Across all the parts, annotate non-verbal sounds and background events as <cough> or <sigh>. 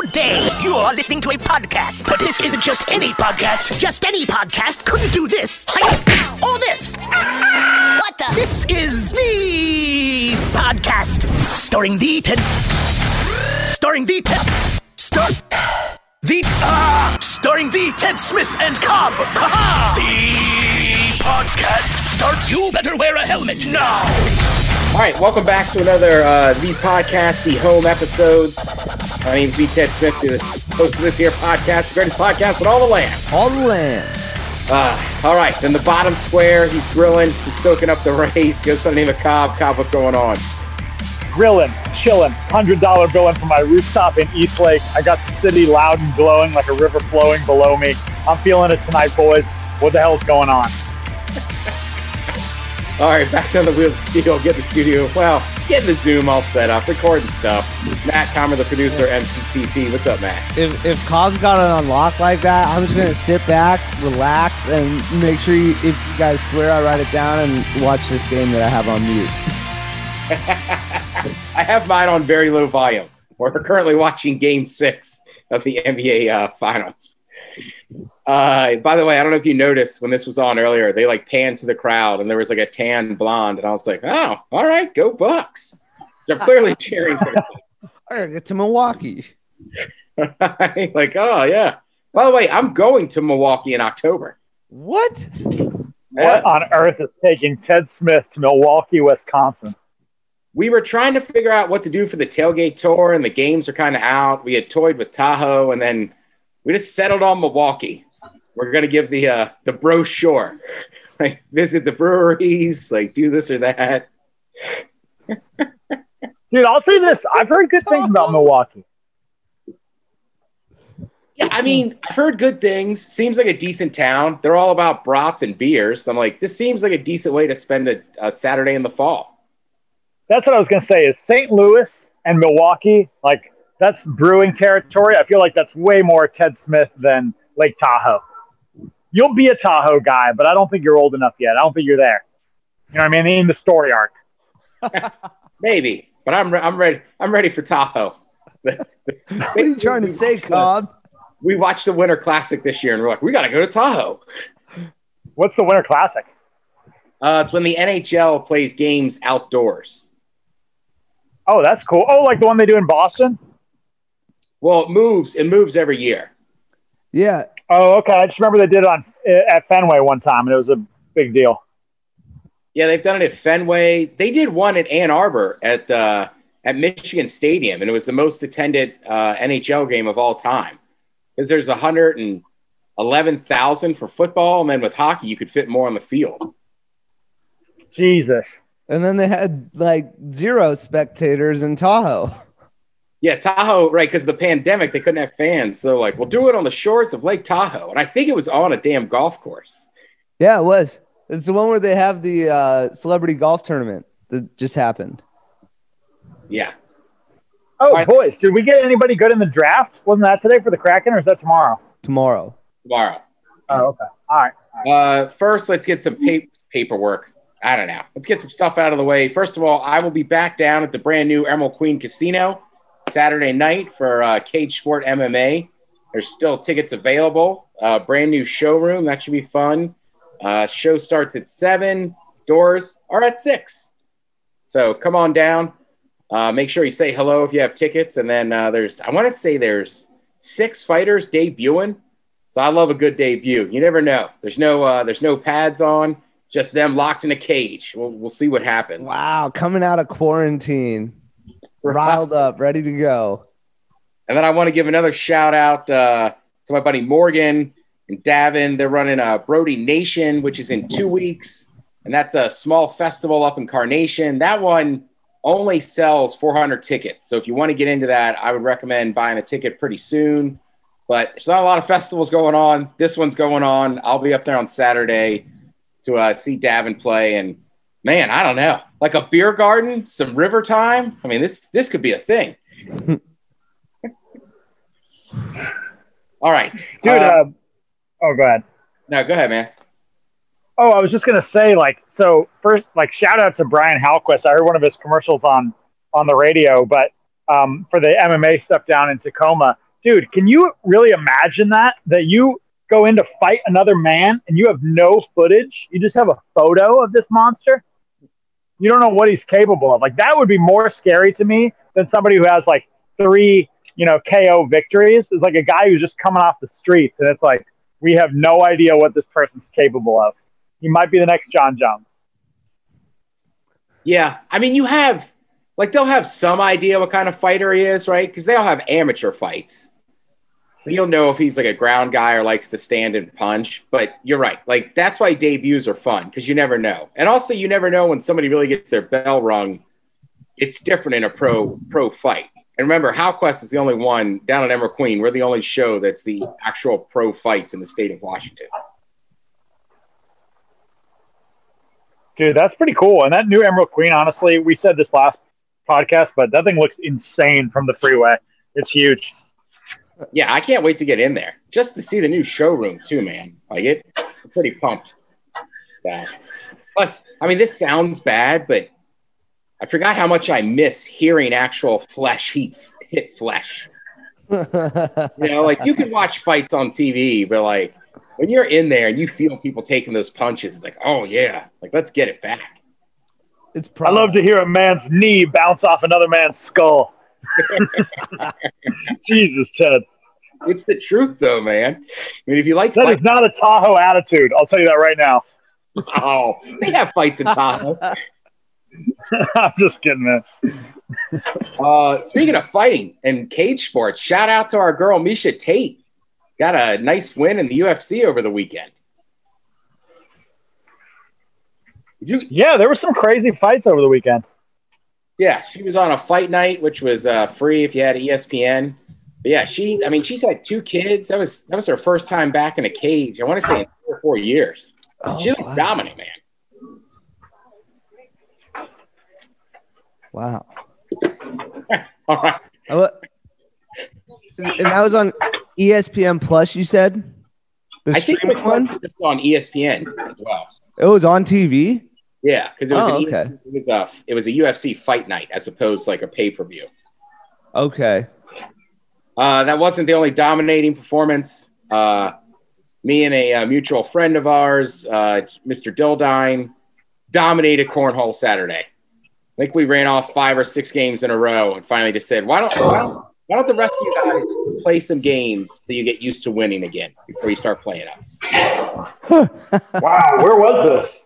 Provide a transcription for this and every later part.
Good day. You are listening to a podcast, but this isn't just any podcast. Just any podcast couldn't do this. Or this. <laughs> What the? This is the podcast. Starring the Ted. Starring the Ted. Star. The. Ah! starring the Ted Smith and Cobb. Ha The podcast starts. You better wear a helmet now. All right, welcome back to another uh, The Podcast, the home episodes. My name's V. Ted Smith, the host of this here podcast, the greatest podcast in all the land. All the land. Uh, all right, then the bottom square, he's grilling, he's soaking up the <laughs> race. Goes by the name of Cobb. Cobb, what's going on? Grilling, chilling, hundred dollar bill in from my rooftop in Eastlake. I got the city loud and glowing like a river flowing below me. I'm feeling it tonight, boys. What the hell's going on? All right, back on the wheel of steel. Get the studio. Well, get the Zoom all set up, recording stuff. Matt Comer, the producer, MCTP. What's up, Matt? If if Cobb's got it unlocked like that, I'm just gonna sit back, relax, and make sure you, if you guys swear, I write it down and watch this game that I have on mute. <laughs> I have mine on very low volume. We're currently watching Game Six of the NBA uh, Finals. Uh, by the way, I don't know if you noticed when this was on earlier, they like panned to the crowd and there was like a tan blonde, and I was like, oh, all right, go Bucks. They're clearly <laughs> cheering for this. I get to Milwaukee. <laughs> like, oh yeah. By the way, I'm going to Milwaukee in October. What? What on earth is taking Ted Smith to Milwaukee, Wisconsin? We were trying to figure out what to do for the tailgate tour, and the games are kind of out. We had toyed with Tahoe, and then we just settled on Milwaukee. We're gonna give the uh, the brochure, <laughs> like visit the breweries, like do this or that. <laughs> Dude, I'll say this. I've heard good things about Milwaukee. Yeah, I mean, I've heard good things. Seems like a decent town. They're all about brats and beers. I'm like, this seems like a decent way to spend a, a Saturday in the fall. That's what I was going to say. Is St. Louis and Milwaukee like that's brewing territory? I feel like that's way more Ted Smith than Lake Tahoe. You'll be a Tahoe guy, but I don't think you're old enough yet. I don't think you're there. You know what I mean? In the story arc. <laughs> Maybe, but I'm re- I'm ready. I'm ready for Tahoe. <laughs> What are you trying to say, Cobb? We watched the Winter Classic this year, and we're like, we got to go to Tahoe. What's the Winter Classic? Uh, it's when the NHL plays games outdoors. Oh, that's cool. Oh, like the one they do in Boston? Well, it moves. It moves every year. Yeah. Oh, okay. I just remember they did it on at Fenway one time, and it was a big deal. Yeah, they've done it at Fenway. They did one at Ann Arbor at uh, at Michigan Stadium, and it was the most attended uh, NHL game of all time. Because there's 111,000 for football, and then with hockey, you could fit more on the field. Jesus. And then they had like zero spectators in Tahoe. <laughs> Yeah, Tahoe, right? Because the pandemic, they couldn't have fans. So, like, we'll do it on the shores of Lake Tahoe. And I think it was on a damn golf course. Yeah, it was. It's the one where they have the uh, celebrity golf tournament that just happened. Yeah. Oh, right. boys, did we get anybody good in the draft? Wasn't that today for the Kraken, or is that tomorrow? Tomorrow. Tomorrow. Oh, okay. All right. Uh, first, let's get some pa- paperwork. I don't know. Let's get some stuff out of the way. First of all, I will be back down at the brand new Emerald Queen Casino Saturday night for uh, Cage Sport MMA. There's still tickets available. Uh, brand new showroom. That should be fun. Uh, show starts at seven. Doors are at six. So come on down. Uh, make sure you say hello if you have tickets. And then uh, there's, I want to say there's six fighters debuting. So I love a good debut. You never know. There's no, uh, there's no pads on. Just them locked in a cage. We'll, we'll see what happens. Wow, coming out of quarantine, <laughs> riled up, ready to go. And then I want to give another shout out uh, to my buddy Morgan and Davin. They're running a Brody Nation, which is in two weeks. And that's a small festival up in Carnation. That one only sells 400 tickets. So if you want to get into that, I would recommend buying a ticket pretty soon. But there's not a lot of festivals going on. This one's going on. I'll be up there on Saturday to uh, see Davin play. And man, I don't know, like a beer garden, some river time. I mean, this this could be a thing. <laughs> All right, Dude, Uh, uh, oh, go ahead. no, go ahead, man. Oh, I was just gonna say, like, so first, like, shout out to Brian Halquist. I heard one of his commercials on on the radio, but um, for the MMA stuff down in Tacoma, dude, can you really imagine that? That you go in to fight another man and you have no footage. You just have a photo of this monster. You don't know what he's capable of. Like that would be more scary to me than somebody who has like three, you know, KO victories. Is like a guy who's just coming off the streets and it's like we have no idea what this person's capable of. He might be the next Jon Jones. Yeah, I mean, you have like they'll have some idea what kind of fighter he is, right? Because they all have amateur fights. So you'll know if he's like a ground guy or likes to stand and punch. But you're right. Like that's why debuts are fun because you never know. And also you never know when somebody really gets their bell rung. It's different in a pro pro fight. And remember, Halquist is the only one down at Emerald Queen. We're the only show that's the actual pro fights in the state of Washington. Dude, that's pretty cool. And that new Emerald Queen, honestly, we said this last podcast, but that thing looks insane from the freeway. It's huge. Yeah, I can't wait to get in there just to see the new showroom too, man. Like it, I'm pretty pumped. Yeah. Plus, I mean, this sounds bad, but I forgot how much I miss hearing actual flesh heat hit flesh. you know, like you can watch fights on TV, but like when you're in there and you feel people taking those punches, it's like, oh yeah, like let's get it back. It's I love to hear a man's knee bounce off another man's skull. <laughs> Jesus, Ted. It's the truth, though, man. I mean, if you like, that That is not a Tahoe attitude. I'll tell you that right now. oh, they have fights in Tahoe. <laughs> I'm just kidding, man. Uh, speaking of fighting and cage sports, shout out to our girl Miesha Tate. Got a nice win in the UFC over the weekend. You, Yeah, there were some crazy fights over the weekend. Yeah, she was on a fight night, which was uh, free if you had ESPN. But yeah, she, I mean, she's had two kids. That was that was her first time back in a cage. I want to say in three or four years. Oh, she looked wow. dominant, man. Wow. <laughs> All right. And that was on ESPN Plus. You said the I streaming it one. was just on ESPN as well. It was on TV. Yeah, because it was Oh, an okay. it was a it was a UFC fight night as opposed to like a pay per view. Okay. Uh, that wasn't the only dominating performance. Uh, me and a, uh mutual friend of ours, uh, Mr. Dildine, dominated cornhole Saturday. I think we ran off five or six games in a row and finally just said, why don't, why don't, why don't the rest of you guys play some games so you get used to winning again before you start playing us? <laughs> Wow, where was this?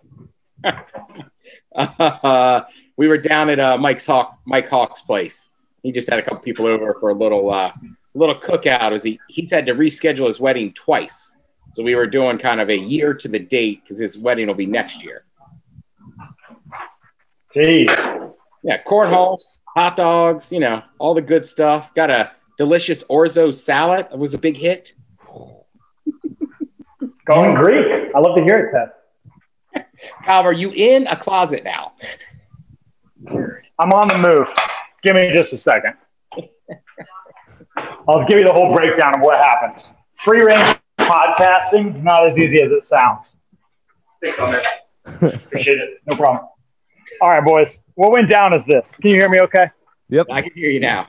Uh, <laughs> we were down at uh, Mike's Hawk, Mike Hawk's place. He just had a couple people over for a little uh, little cookout. As he he's had to reschedule his wedding twice, so we were doing kind of a year to the date because his wedding will be next year. Jeez. Yeah, cornhole, hot dogs, you know, all the good stuff. Got a delicious orzo salad. It was a big hit. Going Greek. I love to hear it, Ted. Kyle, are you in a closet now? I'm on the move. Give me just a second. I'll give you the whole breakdown of what happened. Free range podcasting, not as easy as it sounds. Thanks, Appreciate it. No problem. All right, boys. What went down is this. Can you hear me okay? Yep. I can hear you now.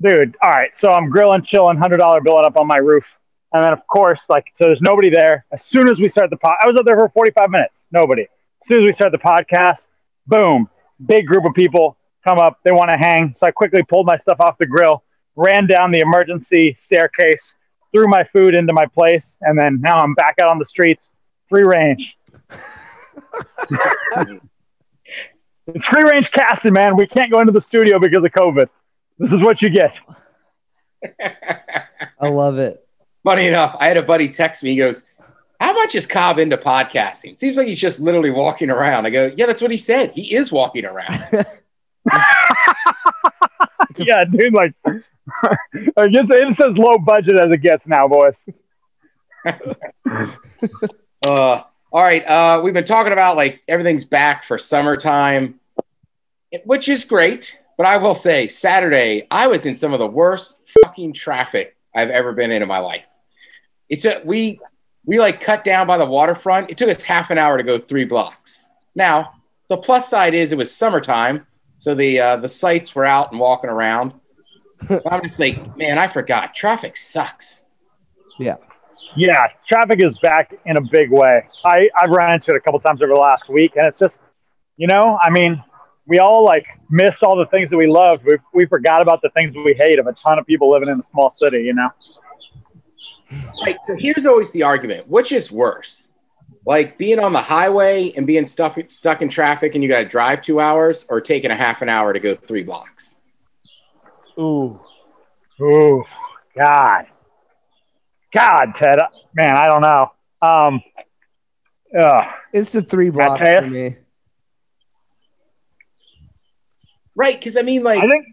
Dude, all right. So I'm grilling, chilling, $100 bill up on my roof. And then, of course, like, so there's nobody there. As soon as we start the pod, I was up there for 45 minutes. Nobody. As soon as we start the podcast, boom, big group of people come up. They want to hang. So I quickly pulled my stuff off the grill, ran down the emergency staircase, threw my food into my place. And then now I'm back out on the streets, free range. <laughs> it's free range casting, man. We can't go into the studio because of COVID. This is what you get. I love it. Funny enough, I had a buddy text me. He goes, How much is Cobb into podcasting? It Seems like he's just literally walking around. I go, Yeah, that's what he said. He is walking around. <laughs> <laughs> yeah, dude, like I guess it's as low budget as it gets now, boys. <laughs> Uh, all right. Uh, we've been talking about like everything's back for summertime, which is great. But I will say, Saturday, I was in some of the worst fucking traffic I've ever been in in my life. It's a we we like cut down by the waterfront. It took us half an hour to go three blocks. Now the plus side is it was summertime, so the uh, the sites were out and walking around. <laughs> I'm just like, man, I forgot. Traffic sucks. Yeah. Yeah, traffic is back in a big way. I, I've run into it a couple times over the last week, and it's just, you know, I mean, we all like missed all the things that we loved. We, we forgot about the things we hate of a ton of people living in a small city, you know? Right. So here's always the argument which is worse? Like being on the highway and being stuck, stuck in traffic and you got to drive two hours or taking a half an hour to go three blocks? Ooh. Ooh, God. God, Ted. Man, I don't know. Um, uh, It's the three blocks for me. Right. Because I mean, like, I think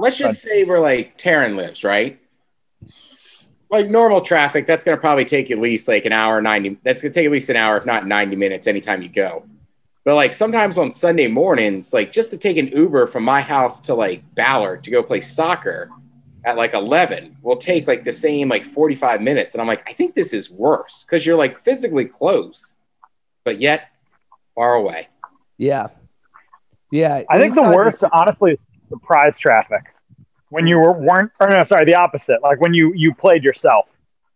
let's just say we're like Taryn lives, right? Like normal traffic, that's going to probably take at least like an hour, 90. That's going to take at least an hour, if not 90 minutes, anytime you go. But like sometimes on Sunday mornings, like just to take an Uber from my house to like Ballard to go play soccer at like 11 will take like the same like 45 minutes. And I'm like, I think this is worse because you're like physically close, but yet far away. Yeah. Yeah. I think the inside worst, honestly, is surprise traffic. When you were, weren't, or no, sorry, the opposite. Like when you you played yourself,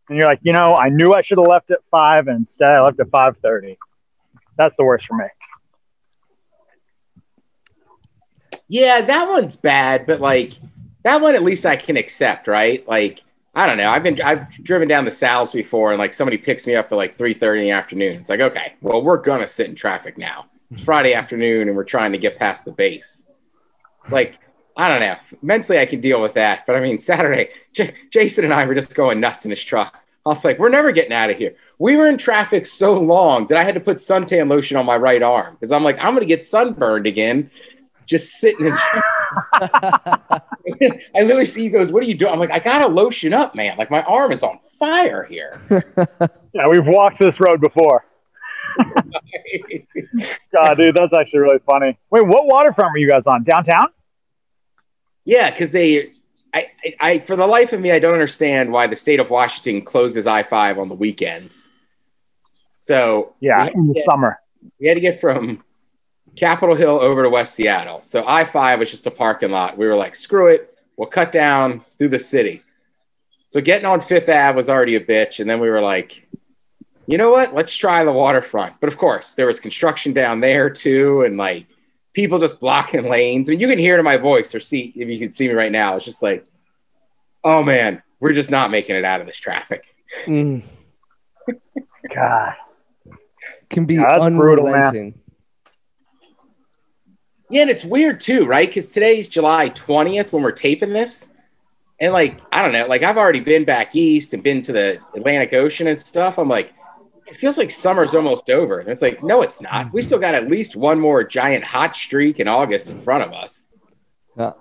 and you're like, you know, I knew I should have left at five, and instead I left at five thirty. That's the worst for me. Yeah, that one's bad, but like that one at least I can accept, right? Like I don't know. I've been I've driven down the Sal's before, and like somebody picks me up at like three thirty in the afternoon. It's like okay, well we're gonna sit in traffic now. It's Friday afternoon, and we're trying to get past the base. Like I don't know. Mentally, I can deal with that, but I mean Saturday, J- Jason and I were just going nuts in his truck. I was like, we're never getting out of here. We were in traffic so long that I had to put suntan lotion on my right arm because I'm like, I'm gonna get sunburned again, just sitting in. I literally see he goes, "What are you doing?" I'm like, "I gotta lotion up, man. Like my arm is on fire here." <laughs> Yeah, we've walked this road before. <laughs> God, dude, that's actually really funny. Wait, what waterfront were you guys on? Downtown? Yeah, because they, I, I, I, for the life of me, I don't understand why the state of Washington closes I five on the weekends. So Yeah, in the get, summer. we had to get from Capitol Hill over to West Seattle. So I five was just a parking lot. We were like, "Screw it, we'll cut down through the city." So getting on Fifth Ave was already a bitch, and then we were like, you know what? Let's try the waterfront. But of course, there was construction down there too, and like people just blocking lanes. I mean, you can hear it in my voice or see if you can see me right now. It's just like, oh man, we're just not making it out of this traffic. Mm, God. can be Yeah, that's brutal, unrelenting. Yeah, and it's weird too, right? Because today's July 20th when we're taping this. And like, I don't know, like I've already been back east and been to the Atlantic Ocean and stuff. I'm like, it feels like summer's almost over. And it's like, no, it's not. We still got at least one more giant hot streak in August in front of us. Yeah.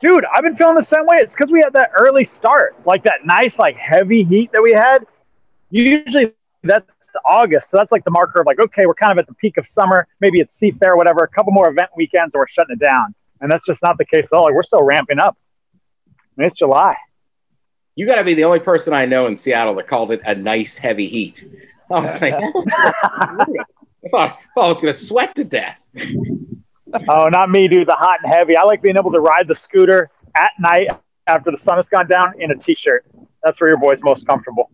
Dude, I've been feeling the same way. It's because we had that early start, like that nice, like heavy heat that we had. Usually that's August. So that's like the marker of like, okay, we're kind of at the peak of summer. Maybe it's Seafair, whatever, a couple more event weekends, or we're shutting it down. And that's just not the case at all. Like, we're still ramping up. And it's July. You got to be the only person I know in Seattle that called it a nice heavy heat. I was like, I thought, I was going to sweat to death. Oh, not me, dude. The hot and heavy. I like being able to ride the scooter at night after the sun has gone down in a t-shirt. That's where your boy's most comfortable.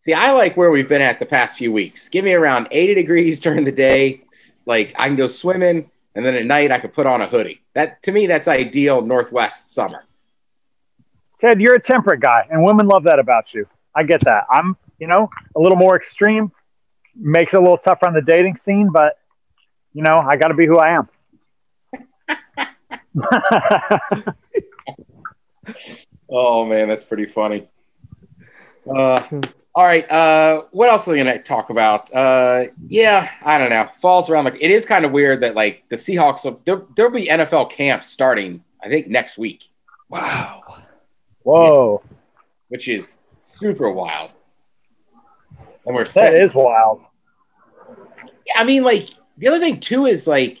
See, I like where we've been at the past few weeks. Give me around 80 degrees during the day. Like I can go swimming, and then at night I could put on a hoodie. That to me, that's ideal Northwest summer. Ted, you're a temperate guy, and women love that about you. I get that. I'm, you know, a little more extreme, makes it a little tougher on the dating scene, but you know, I got to be who I am. <laughs> Oh man, that's pretty funny. Uh, all right. Uh, what else are we gonna talk about? Uh, yeah, I don't know. Falls around like it is kind of weird that like the Seahawks. Will, there, there'll be NFL camps starting. I think next week, Wow. Whoa, which is super wild. And we're that set. is wild. I mean, like the other thing too is like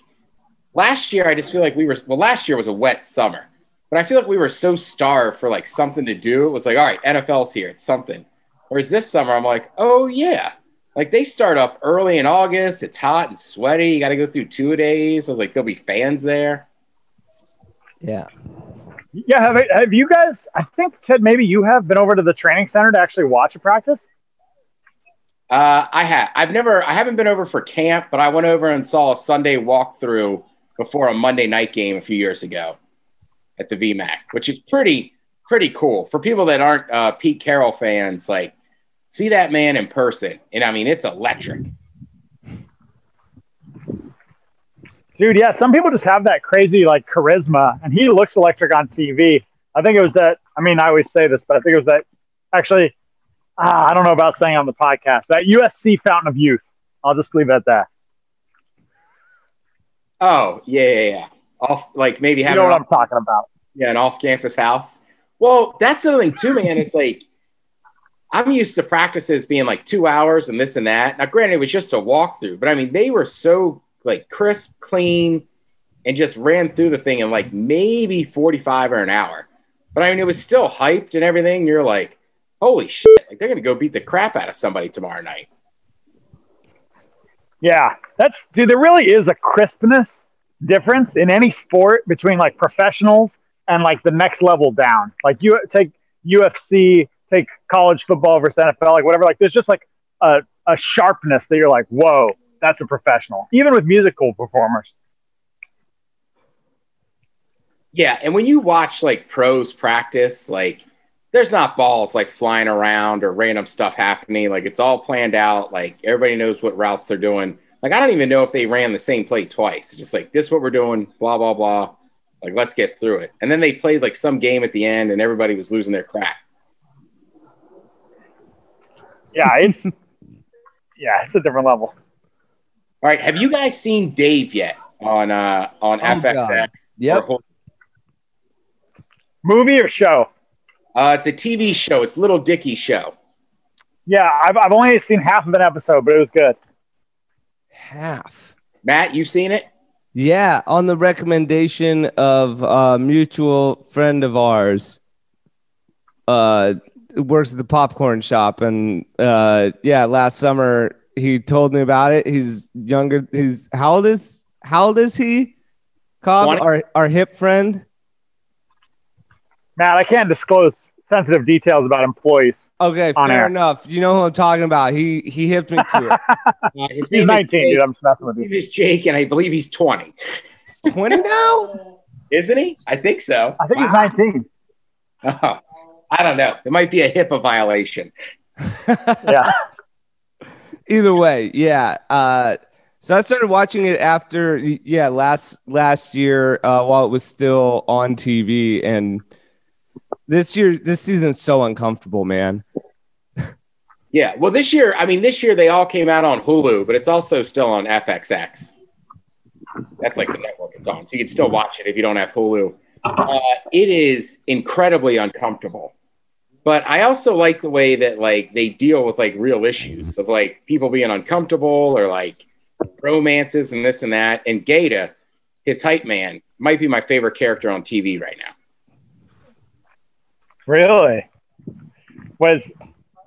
last year. I just feel like we were. Well, last year was a wet summer, but I feel like we were so starved for like something to do. It was like, all right, NFL's here. It's something. Whereas this summer, I'm like, oh yeah, like they start up early in August. It's hot and sweaty. You got to go through two days. I was like, there'll be fans there. Yeah. Yeah, have, have you guys? I think Ted, maybe you have been over to the training center to actually watch a practice. Uh, I have. I've never. I haven't been over for camp, but I went over and saw a Sunday walkthrough before a Monday night game a few years ago at the VMAC, which is pretty pretty cool for people that aren't uh, Pete Carroll fans. Like, see that man in person, and I mean, it's electric. Dude, yeah, some people just have that crazy like charisma, and he looks electric on TV. I think it was that. I mean, I always say this, but I think it was that. Actually, ah, I don't know about saying on the podcast that USC Fountain of Youth. I'll just leave it at that. Oh yeah, yeah, yeah. Off like maybe You having know what an- I'm talking about? yeah, an off-campus house. Well, that's the thing too, man. It's like I'm used to practices being like two hours and this and that. Now, granted, it was just a walkthrough, but I mean, they were so like crisp, clean, and just ran through the thing in like maybe 45 or an hour. But I mean, it was still hyped and everything. You're like, holy shit! Like they're gonna go beat the crap out of somebody tomorrow night. Yeah, that's dude. There really is a crispness difference in any sport between like professionals and like the next level down. Like you take UFC, take college football versus NFL, like whatever. Like there's just like a, a sharpness that you're like, whoa, that's a professional. Even with musical performers. Yeah, and when you watch like pros practice, like there's not balls like flying around or random stuff happening. Like it's all planned out. Like everybody knows what routes they're doing. Like I don't even know if they ran the same play twice. It's just like this is what we're doing, blah blah blah. Like let's get through it. And then they played like some game at the end, and everybody was losing their crap. Yeah, it's yeah, it's a different level. All right, have you guys seen Dave yet on uh on Oh, FXX? God. Yep. Or- Movie or show? Uh, it's a TV show. It's Little Dicky show. Yeah, I've, I've only seen half of an episode, but it was good. Half. Matt, you've seen it? Yeah, on the recommendation of a mutual friend of ours, uh, works at the popcorn shop, and uh, yeah, last summer he told me about it. He's younger. He's how old is how old is he? Cobb, 20. our our hip friend. Matt, I can't disclose sensitive details about employees. Okay, fair air. enough. You know who I'm talking about. He he hipped me to it. <laughs> Uh, his He's name 19, Jake. dude. I'm just messing with His you. name is Jake, and I believe he's 20. Twenty now? <laughs> Isn't he? I think so. I think he's 19. Oh, I don't know. It might be a HIPAA violation. <laughs> Yeah. Either way, yeah. Uh, so I started watching it after, yeah, last last year uh, while it was still on TV, and this year, this season's so uncomfortable, man. Yeah. Well, this year, I mean, this year they all came out on Hulu, but it's also still on FXX. That's like the network it's on. So you can still watch it if you don't have Hulu. Uh, it is incredibly uncomfortable. But I also like the way that like they deal with like real issues of like people being uncomfortable or like romances and this and that. And Gata, his hype man, might be my favorite character on TV right now. Really? Was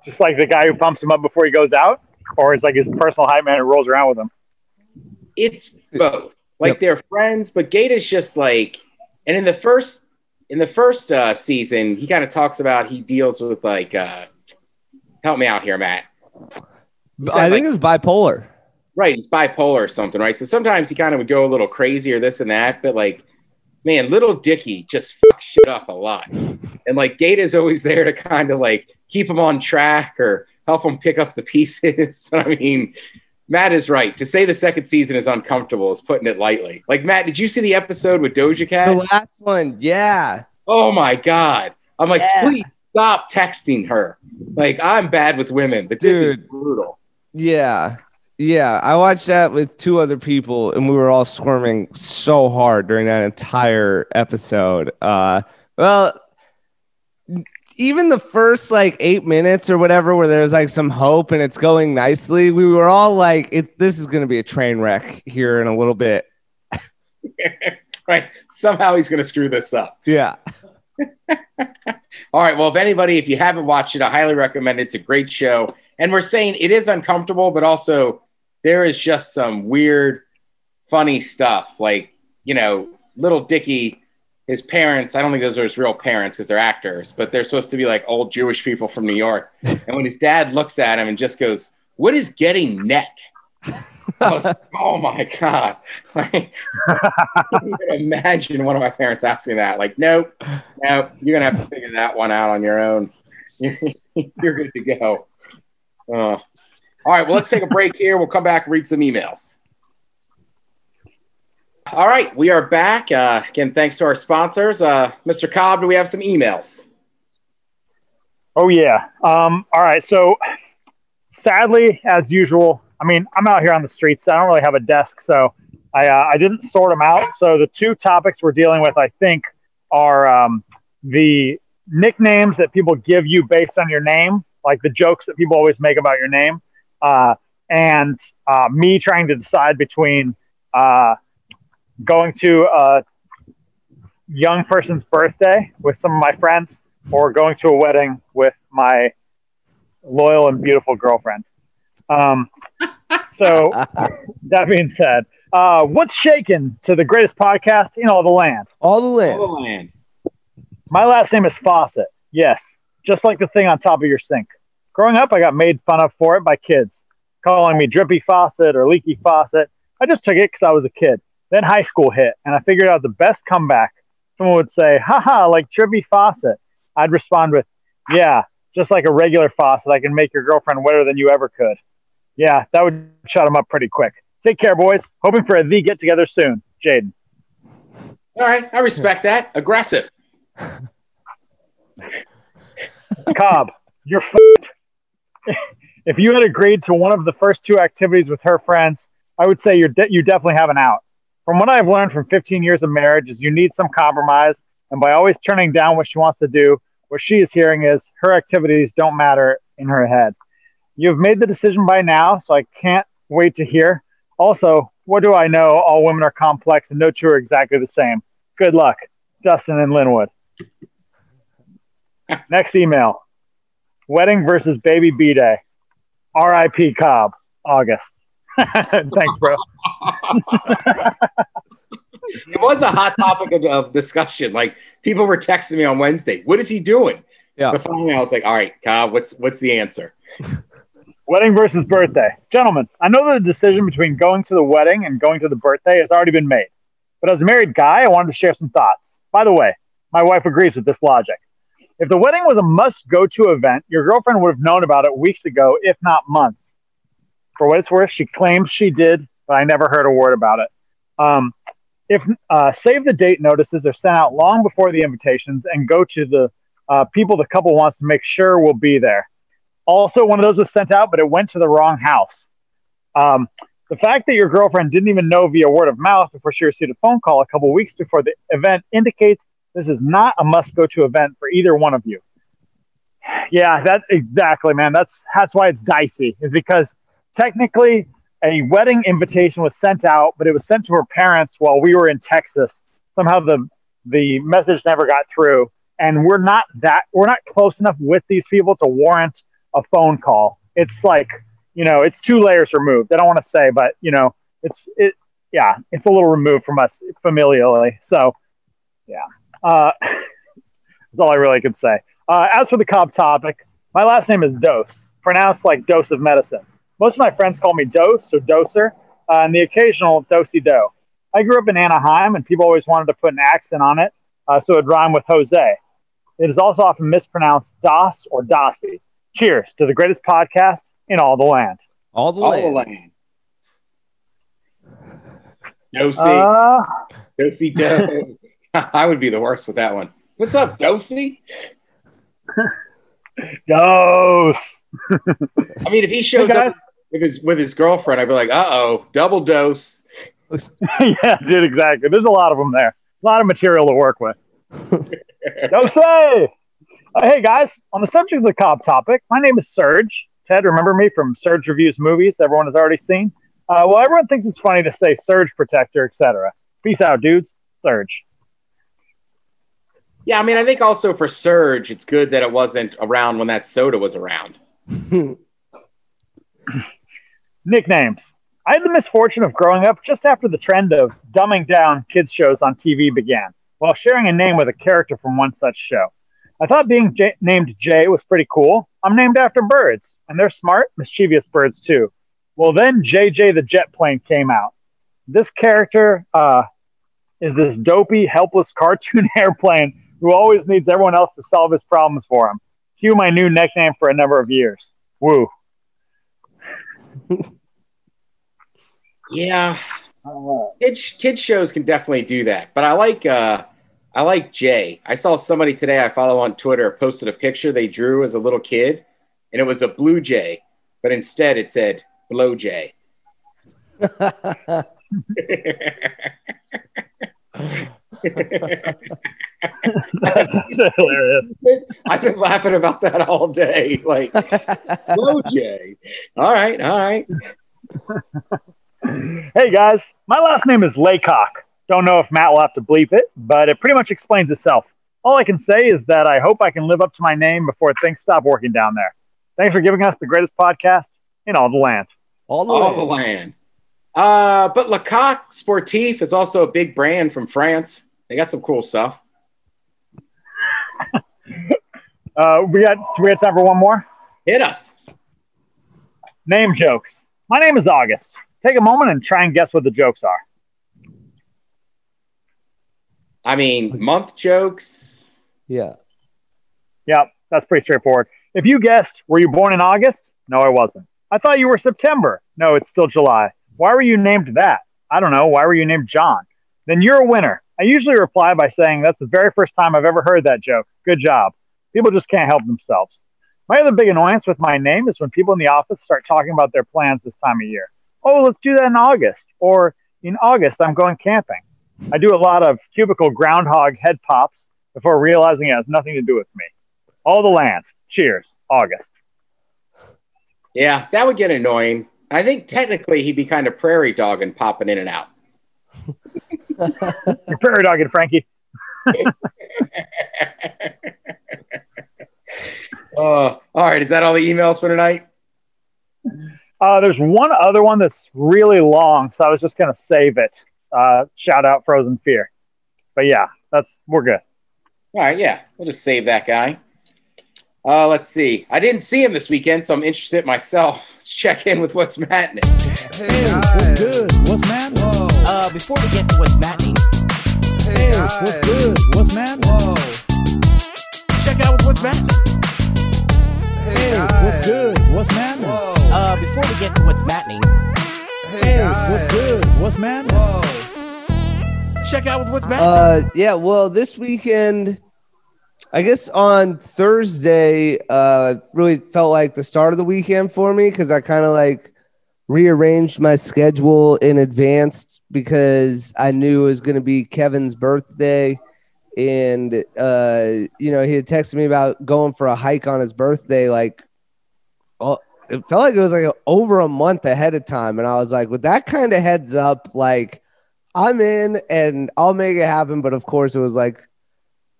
just like the guy who pumps him up before he goes out? Or is like his personal hype man who rolls around with him? it's both. Like Yep. they're friends, but Gata's just like, and in the first in the first uh, season, he kind of talks about he deals with like, uh, help me out here, Matt. He said, I think like- it was bipolar. Right, he's bipolar or something, right? So sometimes he kind of would go a little crazy or this and that, but like, man, little Dicky just fucks shit up a lot, <laughs> and like Gata's always there to kind of like keep him on track or help him pick up the pieces. but <laughs> I mean, Matt is right. To say the second season is uncomfortable is putting it lightly. Like Matt, did you see the episode with Doja Cat? The last one, yeah. Oh my god! I'm like, Yeah. please stop texting her. Like I'm bad with women, but this is brutal. Yeah. Yeah. I watched that with two other people and we were all squirming so hard during that entire episode. Uh well even the first like eight minutes or whatever where there's like some hope and it's going nicely, we were all like, it this is gonna be a train wreck here in a little bit. <laughs> right? Somehow he's gonna screw this up. Yeah. <laughs> <laughs> All right. Well, if anybody, if you haven't watched it, I highly recommend it. It's a great show. And we're saying it is uncomfortable, but also there is just some weird, funny stuff. Like, you know, little Dicky, his parents, I don't think those are his real parents because they're actors, but they're supposed to be like old Jewish people from New York. <laughs> And when his dad looks at him and just goes, What is getting neck? I was, <laughs> oh my God. <laughs> Like, imagine one of my parents asking that. Like, nope, nope, you're going to have to figure that one out on your own. you're good to go. Uh, all right, well, let's take a break here. We'll come back and read some emails. All right, we are back. Uh, again, thanks to our sponsors. Uh, Mr. Cobb, do we have some emails? Oh, yeah. Um, all right. So, sadly, as usual, I mean, I'm out here on the streets. I don't really have a desk, so I, uh, I didn't sort them out. So, the two topics we're dealing with, I think, are um, the nicknames that people give you based on your name, like the jokes that people always make about your name, uh, and uh, me trying to decide between uh, going to a young person's birthday with some of my friends or going to a wedding with my loyal and beautiful girlfriend. Um, <laughs> so, that being said, uh, what's shaken to the greatest podcast in all the land? All the land. All the land. My last name is Fawcett. Yes, just like the thing on top of your sink. Growing up, I got made fun of for it by kids, calling me Drippy Faucet or Leaky Faucet. I just took it because I was a kid. Then high school hit, and I figured out the best comeback. Someone would say, haha, like Drippy Faucet. I'd respond with, yeah, just like a regular faucet, I can make your girlfriend wetter than you ever could. Yeah, that would shut them up pretty quick. Take care, boys. Hoping for a the get together soon. Jaden. All right, I respect that. Aggressive. Cobb, you're <laughs> <laughs> if you had agreed to one of the first two activities with her friends, I would say you're de- you definitely have an out. From what I've learned from 15 years of marriage is you need some compromise, and by always turning down what she wants to do, what she is hearing is her activities don't matter in her head. You've made the decision by now, so I can't wait to hear. Also, what do I know? All women are complex, and no two are exactly the same. Good luck, Justin and Linwood. Next email Wedding versus baby B day. RIP Cobb, August. <laughs> Thanks, bro. <laughs> It was a hot topic of, of discussion. Like people were texting me on Wednesday. What is he doing? Yeah. So finally, I was like, "All right, Cobb, what's what's the answer?" <laughs> Wedding versus birthday. Gentlemen, I know that the decision between going to the wedding and going to the birthday has already been made. But as a married guy, I wanted to share some thoughts. By the way, my wife agrees with this logic. If the wedding was a must go to event, your girlfriend would have known about it weeks ago, if not months. For what it's worth, she claims she did, but I never heard a word about it. Um, if uh, save the date notices are sent out long before the invitations and go to the uh, people the couple wants to make sure will be there. Also, one of those was sent out, but it went to the wrong house. Um, the fact that your girlfriend didn't even know via word of mouth before she received a phone call a couple weeks before the event indicates this is not a must go to event for either one of you. Yeah, that exactly, man. That's that's why it's dicey, is because technically a wedding invitation was sent out, but it was sent to her parents while we were in Texas. Somehow the the message never got through, and we're not that we're not close enough with these people to warrant a phone call. It's like you know, it's two layers removed. I don't want to say, but you know, it's it. Yeah, it's a little removed from us familially. So, yeah, uh, <laughs> that's all I really could say. Uh, as for the Cobb topic, my last name is Dose, pronounced like dose of medicine. Most of my friends call me Dose or Doser, uh, and the occasional Dosey Do. I grew up in Anaheim, and people always wanted to put an accent on it, uh, so it'd rhyme with Jose. It is also often mispronounced Dos or Dossie. Cheers to the greatest podcast in all the land. All the All land. the land. Dosey, Uh, Dosey, Do. <laughs> <laughs> I would be the worst with that one. What's up, Dosey? <laughs> dose. I mean, if he shows Hey, up with his with his girlfriend, I'd be like, "Uh oh, double dose." <laughs> yeah, dude, exactly. There's a lot of them there. A lot of material to work with. Dose. Uh, hey, guys. On the subject of the Cobb topic, my name is Serge. Ted, remember me from Serge Reviews Movies? Everyone has already seen. Uh, well, everyone thinks it's funny to say Surge Protector, etc. Peace out, dudes. Surge. Yeah, I mean, I think also for Surge, it's good that it wasn't around when that soda was around. <laughs> Nicknames. I had the misfortune of growing up just after the trend of dumbing down kids shows on TV began. while sharing a name with a character from one such show. I thought being J- named Jay was pretty cool. I'm named after birds, and they're smart, mischievous birds too. Well, then Jay Jay the jet plane came out. This character uh, is this dopey, helpless cartoon <laughs> airplane who always needs everyone else to solve his problems for him. Cue my new nickname for a number of years. Woo. Yeah, kids kids shows can definitely do that. But I like uh, I like Jay. I saw somebody today I follow on Twitter posted a picture they drew as a little kid, and it was a blue jay, but instead it said blow jay. <laughs> <laughs> <laughs> That's <laughs> hilarious. I've been laughing about that all day. Like, blow jay. All right, all right. Hey guys, my last name is Laycock. Don't know if Matt will have to bleep it, but it pretty much explains itself. All I can say is that I hope I can live up to my name before things stop working down there. Thanks for giving us the greatest podcast in all the land. All the All the land. Uh, but Le Coq Sportif is also a big brand from France. They got some cool stuff. <laughs> Uh, we got we got time for one more. Hit us. Name jokes. My name is August. Take a moment and try and guess what the jokes are. I mean, month jokes. Yeah. Yeah, that's pretty straightforward. If you guessed, were you born in August? No, I wasn't. I thought you were September. No, it's still July. Why were you named that? I don't know. Why were you named John? Then you're a winner. I usually reply by saying, That's the very first time I've ever heard that joke. Good job. People just can't help themselves. My other big annoyance with my name is when people in the office start talking about their plans this time of year. Oh, let's do that in August. Or in August, I'm going camping. I do a lot of cubicle groundhog head pops before realizing it has nothing to do with me. All the land. Cheers. August. Yeah, that would get annoying. I think technically he'd be kind of prairie dogging, popping in and out. <laughs> You're prairie dogging, Frankie. Uh, <laughs> all right, is that all the emails for tonight? Uh, there's one other one that's really long, so I was just going to save it. Uh, shout out Frozen Fear. But yeah, that's we're good. All right, yeah, we'll just save that guy. Uh, let's see. I didn't see him this weekend, so I'm interested myself. <laughs> Check in with what's happening. Hey, what's good? What's man? Whoa. Uh, before we get to what's happening, Hey, what's good? What's man? Whoa. check out what's happening. Hey, what's good? What's man? Whoa. Uh, before we get to what's happening, Hey, what's good? What's man? Whoa. check out what's happening. Uh, yeah. Well, this weekend, I guess on Thursday, uh, really felt like the start of the weekend for me because I kind of like rearranged my schedule in advance because I knew it was going to be Kevin's birthday. And, uh, you know, he had texted me about going for a hike on his birthday. Like, oh, it felt like it was like over a month ahead of time. And I was like, with that kind of heads up, like, I'm in and I'll make it happen. But of course, it was like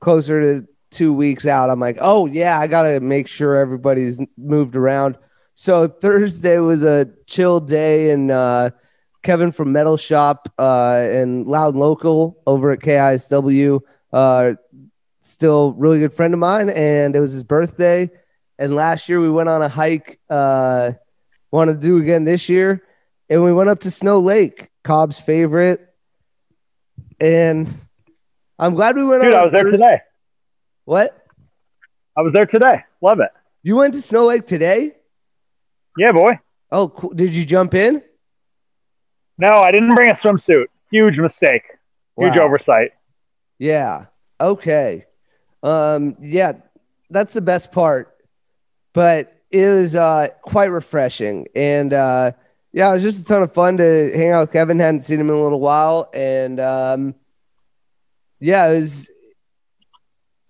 closer to two weeks out. I'm like, oh, yeah, I got to make sure everybody's moved around. So Thursday was a chill day, and uh, Kevin from Metal Shop uh, and Loud Local over at KISW, uh, still really good friend of mine, and it was his birthday. And last year we went on a hike. Uh, want to do again this year, and we went up to Snow Lake, Cobb's favorite. And I'm glad we went. Dude, on I was there today. What? I was there today. Love it. You went to Snow Lake today? Yeah, boy. Oh, cool. did you jump in? No, I didn't bring a swimsuit. Huge mistake. Huge oversight. Yeah. Okay. Um, yeah, that's the best part. But it was uh quite refreshing. And uh yeah, it was just a ton of fun to hang out with Kevin. Hadn't seen him in a little while. And um yeah, it was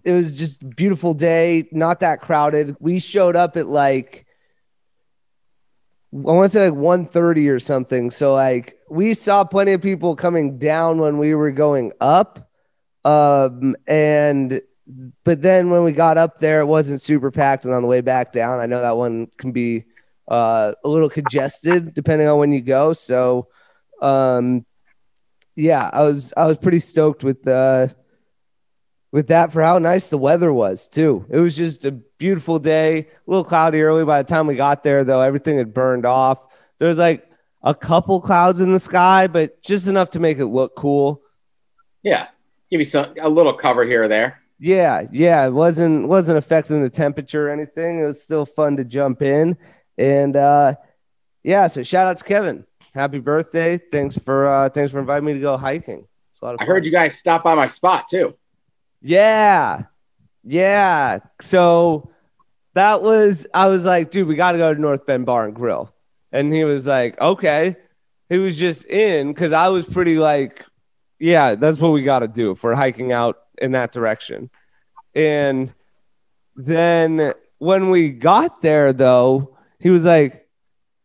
it was just beautiful day, not that crowded. We showed up at like I want to say like 130 or something. So like we saw plenty of people coming down when we were going up. Um, and but then when we got up there, it wasn't super packed, and on the way back down, I know that one can be uh, a little congested depending on when you go. So, um, yeah, I was I was pretty stoked with uh, with that for how nice the weather was too. It was just a beautiful day. A little cloudy early by the time we got there, though. Everything had burned off. There was like a couple clouds in the sky, but just enough to make it look cool. Yeah, give you some a little cover here or there. Yeah, yeah, it wasn't wasn't affecting the temperature or anything. It was still fun to jump in, and uh, yeah. So shout out to Kevin. Happy birthday! Thanks for uh, thanks for inviting me to go hiking. It's a lot of I heard you guys stop by my spot too. Yeah. Yeah. So that was, I was like, dude, we got to go to North Bend Bar and Grill. And he was like, okay. He was just in because I was pretty like, yeah, that's what we got to do if we're hiking out in that direction. And then when we got there, though, he was like,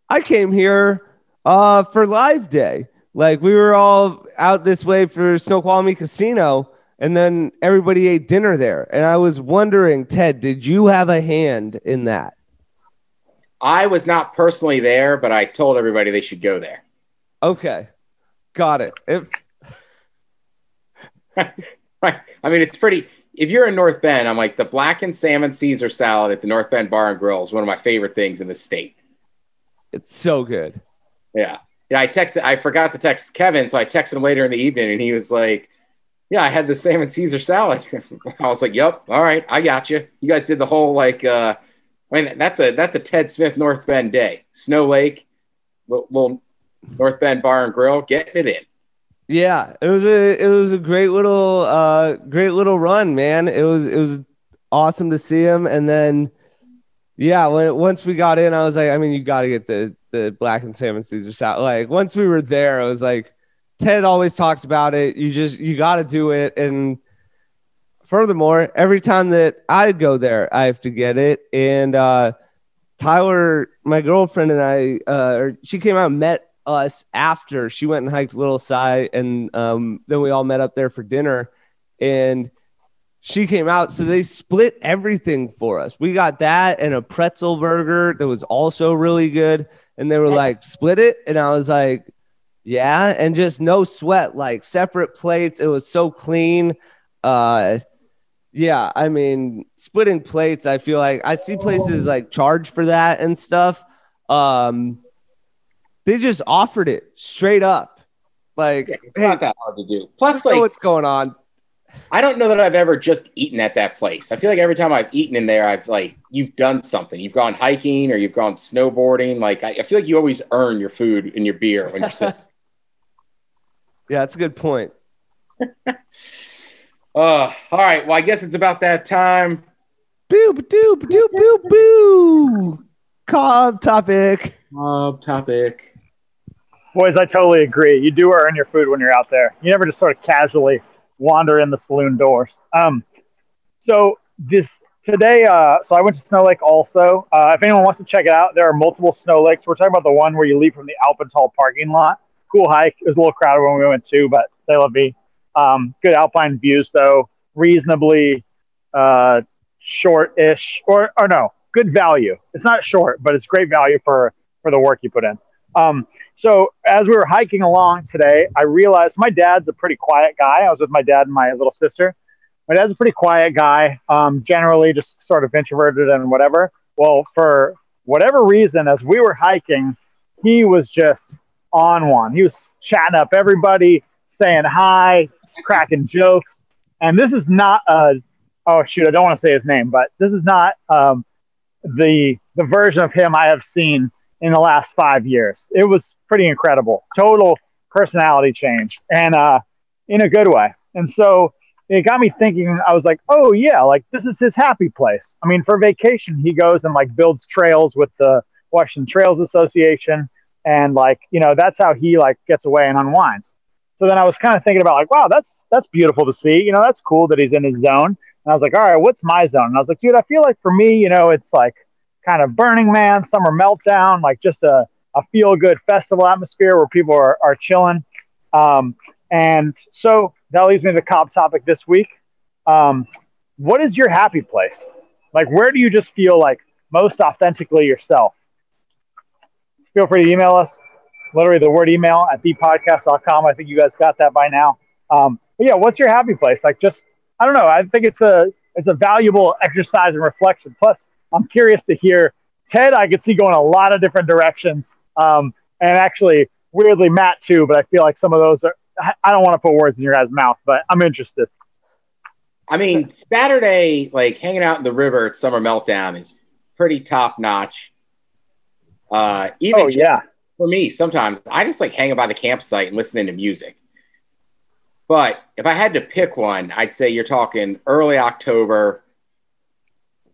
I came here uh, for live day. Like we were all out this way for Snoqualmie Casino and then everybody ate dinner there. And I was wondering, Ted, did you have a hand in that? I was not personally there, but I told everybody they should go there. Okay, got it. If <laughs> Right. I mean, it's pretty. If you're in North Bend, I'm like the blackened salmon Caesar salad at the North Bend Bar and Grill is one of my favorite things in the state. it's so good. Yeah. Yeah. I texted, I forgot to text Kevin. So I texted him later in the evening and he was like, Yeah, I had the salmon Caesar salad. <laughs> I was like, Yep. All right. I got you. You guys did the whole like, uh, I mean, that's a, that's a Ted Smith North Bend day. Snow Lake, little, North Bend Bar and Grill, getting it in. Yeah, it was a it was a great little uh great little run, man. It was it was awesome to see him, and then yeah, when once we got in, I was like, I mean, you got to get the the black and salmon Caesar salad. Like once we were there, I was like, Ted always talks about it. You just you got to do it, and furthermore, every time that I go there, I have to get it. And uh, Tyler, my girlfriend, and I, uh, she came out and met us after she went and hiked Little Si, and um, then we all met up there for dinner. And she came out, so they split everything for us. We got that and a pretzel burger that was also really good. And they were like, split it. And I was like, yeah. And just no sweat, like separate plates. It was so clean. Uh, yeah, I mean, splitting plates, I feel like I see places like charge for that and stuff. Um, they just offered it straight up. Like, It's hey, not that hard to do. Plus, like, what's going on. I don't know that I've ever just eaten at that place. I feel like every time I've eaten in there, I've like you've done something. You've gone hiking or you've gone snowboarding. Like I, I feel like you always earn your food and your beer when you're sitting. <laughs> Yeah, that's a good point. <laughs> uh, all right. Well, I guess it's about that time. Boo, ba doo, ba doo, boo, boo. Cobb topic. Mob topic. Boys, I totally agree. You do earn your food when you're out there. You never just sort of casually wander in the saloon doors. Um, so this today, uh, so I went to Snow Lake also. Uh, if anyone wants to check it out, there are multiple Snow Lakes. We're talking about the one where you leave from the Alpental parking lot. Cool hike. It was a little crowded when we went too, but c'est la. Um, good alpine views though. Reasonably uh, short-ish, or or no, good value. It's not short, but it's great value for for the work you put in. Um, so as we were hiking along today, I realized my dad's a pretty quiet guy. I was with my dad and my little sister. My dad's a pretty quiet guy, um, generally just sort of introverted and whatever. Well, for whatever reason, as we were hiking, he was just on one. He was chatting up everybody, saying hi, cracking jokes. And this is not a, oh shoot, I don't want to say his name, but this is not um, the the version of him I have seen in the last five years. It was pretty incredible. Total personality change and uh, in a good way. And so it got me thinking, I was like, oh, yeah, like this is his happy place. I mean, for vacation, he goes and like builds trails with the Washington Trails Association. And like, you know, that's how he like gets away and unwinds. So then I was kind of thinking about like, wow, that's that's beautiful to see. You know, that's cool that he's in his zone. And I was like, all right, what's my zone? And I was like, dude, I feel like for me, you know, it's like kind of Burning Man, Summer Meltdown, like just a, a feel good festival atmosphere where people are, are chilling. Um, and so that leads me to the cop topic this week. Um, what is your happy place? Like, where do you just feel like most authentically yourself? Feel free to email us. Literally, the word email at thepodcast.com. I think you guys got that by now. Um, but yeah, what's your happy place? Like, just I don't know. I think it's a it's a valuable exercise and reflection. Plus, I'm curious to hear Ted. I could see going a lot of different directions, um, and actually, weirdly, Matt too. But I feel like some of those are. I- don't want to put words in your guys' mouth, but I'm interested. I mean, Saturday, like hanging out in the river at Summer Meltdown is pretty top notch. Uh, even Oh yeah, for me, sometimes I just like hanging by the campsite and listening to music. But if I had to pick one, I'd say you're talking early October,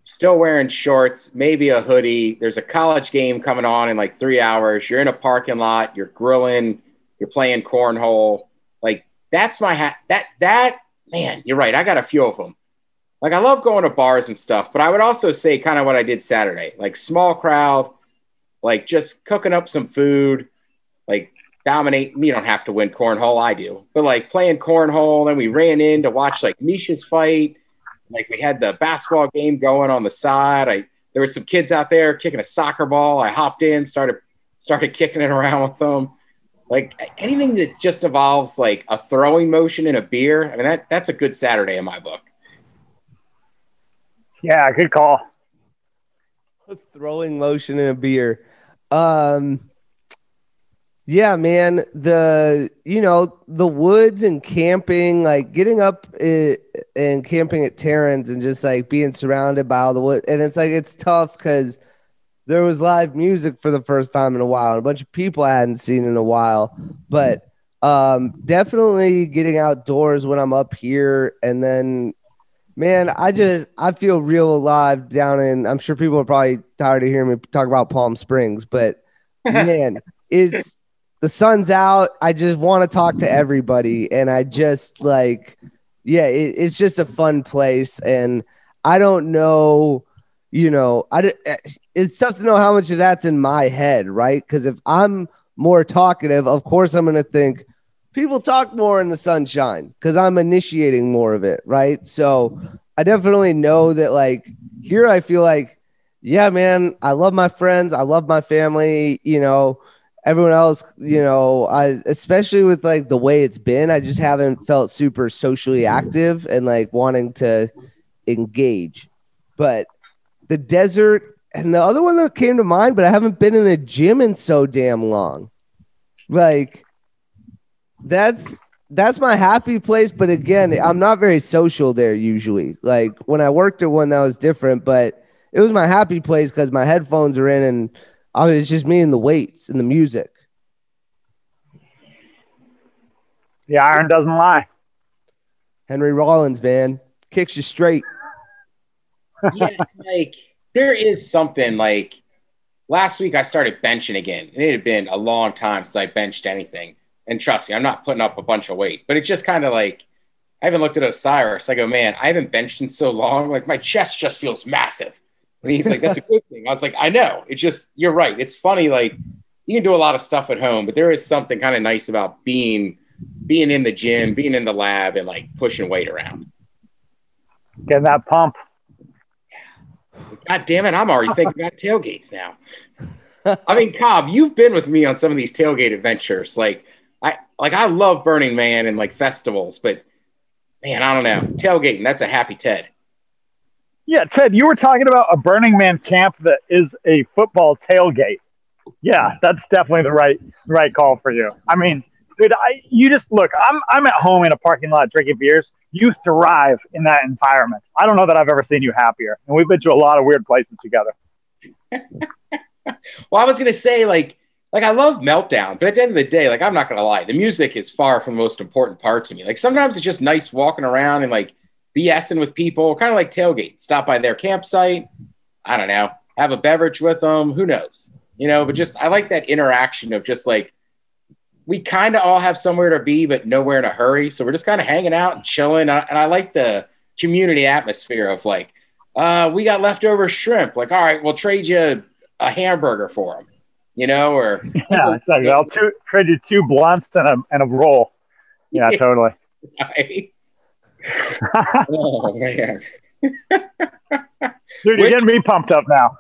still wearing shorts, maybe a hoodie. There's a college game coming on in like three hours. You're in a parking lot, you're grilling, you're playing cornhole. Like that's my hat. That, that, man, you're right. I got a few of them. Like I love going to bars and stuff, but I would also say kind of what I did Saturday, like small crowd, like just cooking up some food, like dominate. You don't have to win cornhole, I do, but like playing cornhole. Then we ran in to watch like Miesha's fight. Like we had the basketball game going on the side. I there were some kids out there kicking a soccer ball. I hopped in, started started kicking it around with them. Like anything that just involves like a throwing motion and a beer. I mean that that's a good Saturday in my book. yeah, good call. A throwing motion in a beer. Um, yeah, man. The you know the woods and camping, like getting up uh, and camping at Terrans and just like being surrounded by all the wood, and it's like it's tough because there was live music for the first time in a while, a bunch of people I hadn't seen in a while. But um, definitely getting outdoors when I'm up here, and then Man, I just I feel real alive down in. I'm sure people are probably tired of hearing me talk about Palm Springs, but <laughs> man, it's the sun's out. I just want to talk to everybody, and I just like, yeah, it, it's just a fun place, and I don't know, you know, I eh, it's tough to know how much of that's in my head, right? Because if I'm more talkative, of course I'm going to think people talk more in the sunshine because I'm initiating more of it, right? So I definitely know that, like, here I feel like, yeah, man, I love my friends, I love my family, you know, everyone else, you know, I especially with like the way it's been, I just haven't felt super socially active and like wanting to engage. But the desert and the other one that came to mind, but I haven't been in the gym in so damn long. Like, that's that's my happy place but again i'm not very social there usually like when i worked at one that was different but it was my happy place because my headphones are in and I mean, it's just me and the weights and the music The iron doesn't lie. henry rollins man kicks you straight <laughs> yeah, like there is something like last week I started benching again. And it had been a long time since I benched anything. And trust me, I'm not putting up a bunch of weight, but it just kind of like I haven't looked at Osiris. I go, man, I haven't benched in so long. Like my chest just feels massive. And he's like, that's a good thing. I was like, I know. It's just you're right. It's funny. Like you can do a lot of stuff at home, but there is something kind of nice about being being in the gym, being in the lab, and like pushing weight around. Getting that pump. God damn it, I'm already thinking about tailgates now. I mean, Cobb, you've been with me on some of these tailgate adventures. Like, like I love Burning Man and like festivals, but man, I don't know. Tailgating, that's a happy Ted. Yeah, Ted, you were talking about a Burning Man camp that is a football tailgate. Yeah, that's definitely the right right call for you. I mean, dude, I you just look. I'm I'm at home in a parking lot drinking beers. You thrive in that environment. I don't know that I've ever seen you happier, and we've been to a lot of weird places together. <laughs> Well, I was gonna say like like I love meltdown, but at the end of the day, like I'm not gonna lie, the music is far from the most important part to me. Like sometimes it's just nice walking around and like BSing with people, kind of like tailgate. Stop by their campsite. I don't know, have a beverage with them. Who knows? You know, but just I like that interaction of just like we kind of all have somewhere to be, but nowhere in a hurry. So we're just kind of hanging out and chilling. And I like the community atmosphere of like, uh, we got leftover shrimp. Like, all right, we'll trade you a hamburger for them, you know, or <laughs> Yeah, like I'll two, trade you two blunts and a and a roll. Yeah, Yeah. <laughs> totally. Right? <laughs> oh man. Dude, you're getting me pumped up now.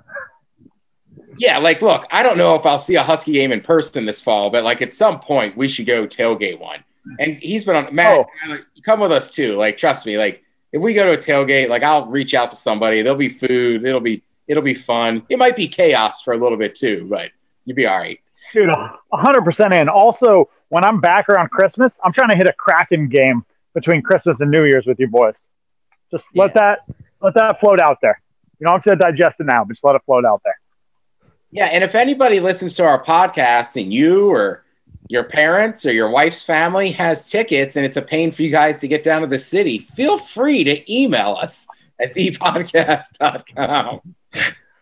Yeah, like look, I don't know if I'll see a Husky game in person this fall, but like at some point we should go tailgate one. And he's been on Matt, Oh. Tyler, come with us too. Like, trust me, like if we go to a tailgate, like I'll reach out to somebody. There'll be food. It'll be it'll be fun. It might be chaos for a little bit too, but you'll be all right. Dude, hundred percent in. Also, when I'm back around Christmas, I'm trying to hit a Kraken game between Christmas and New Year's with you boys. Just let Yeah. that let that float out there. You don't have to digest it now, but just let it float out there. Yeah, and if anybody listens to our podcast and you or your parents or your wife's family has tickets and it's a pain for you guys to get down to the city, feel free to email us at thepodcast.com.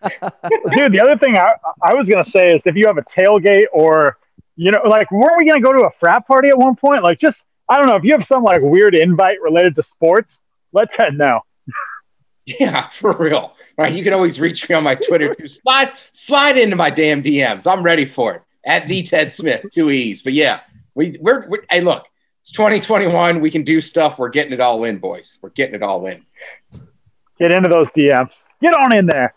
Dude, the other thing I, I was gonna say is if you have a tailgate or you know, like weren't we gonna go to a frat party at one point? Like just I don't know, if you have some like weird invite related to sports, let Ted know. Yeah, for real. All right, you can always reach me on my Twitter too. Slide slide into my damn DMs. I'm ready for it. At the Ted Smith, two E's. But yeah, we we're, we're hey look, it's 2021. We can do stuff. We're getting it all in, boys. We're getting it all in. Get into those DMs. Get on in there.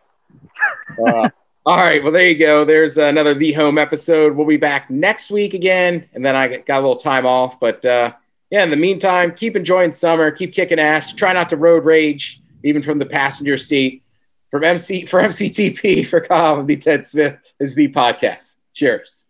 Uh, <laughs> all right. Well, there you go. There's another Thee Home episode. We'll be back next week again, and then I got a little time off. But uh, yeah, in the meantime, keep enjoying summer. Keep kicking ass. Try not to road rage, even from the passenger seat. From MC for MCTP <laughs> for and the Ted Smith is the podcast. Cheers.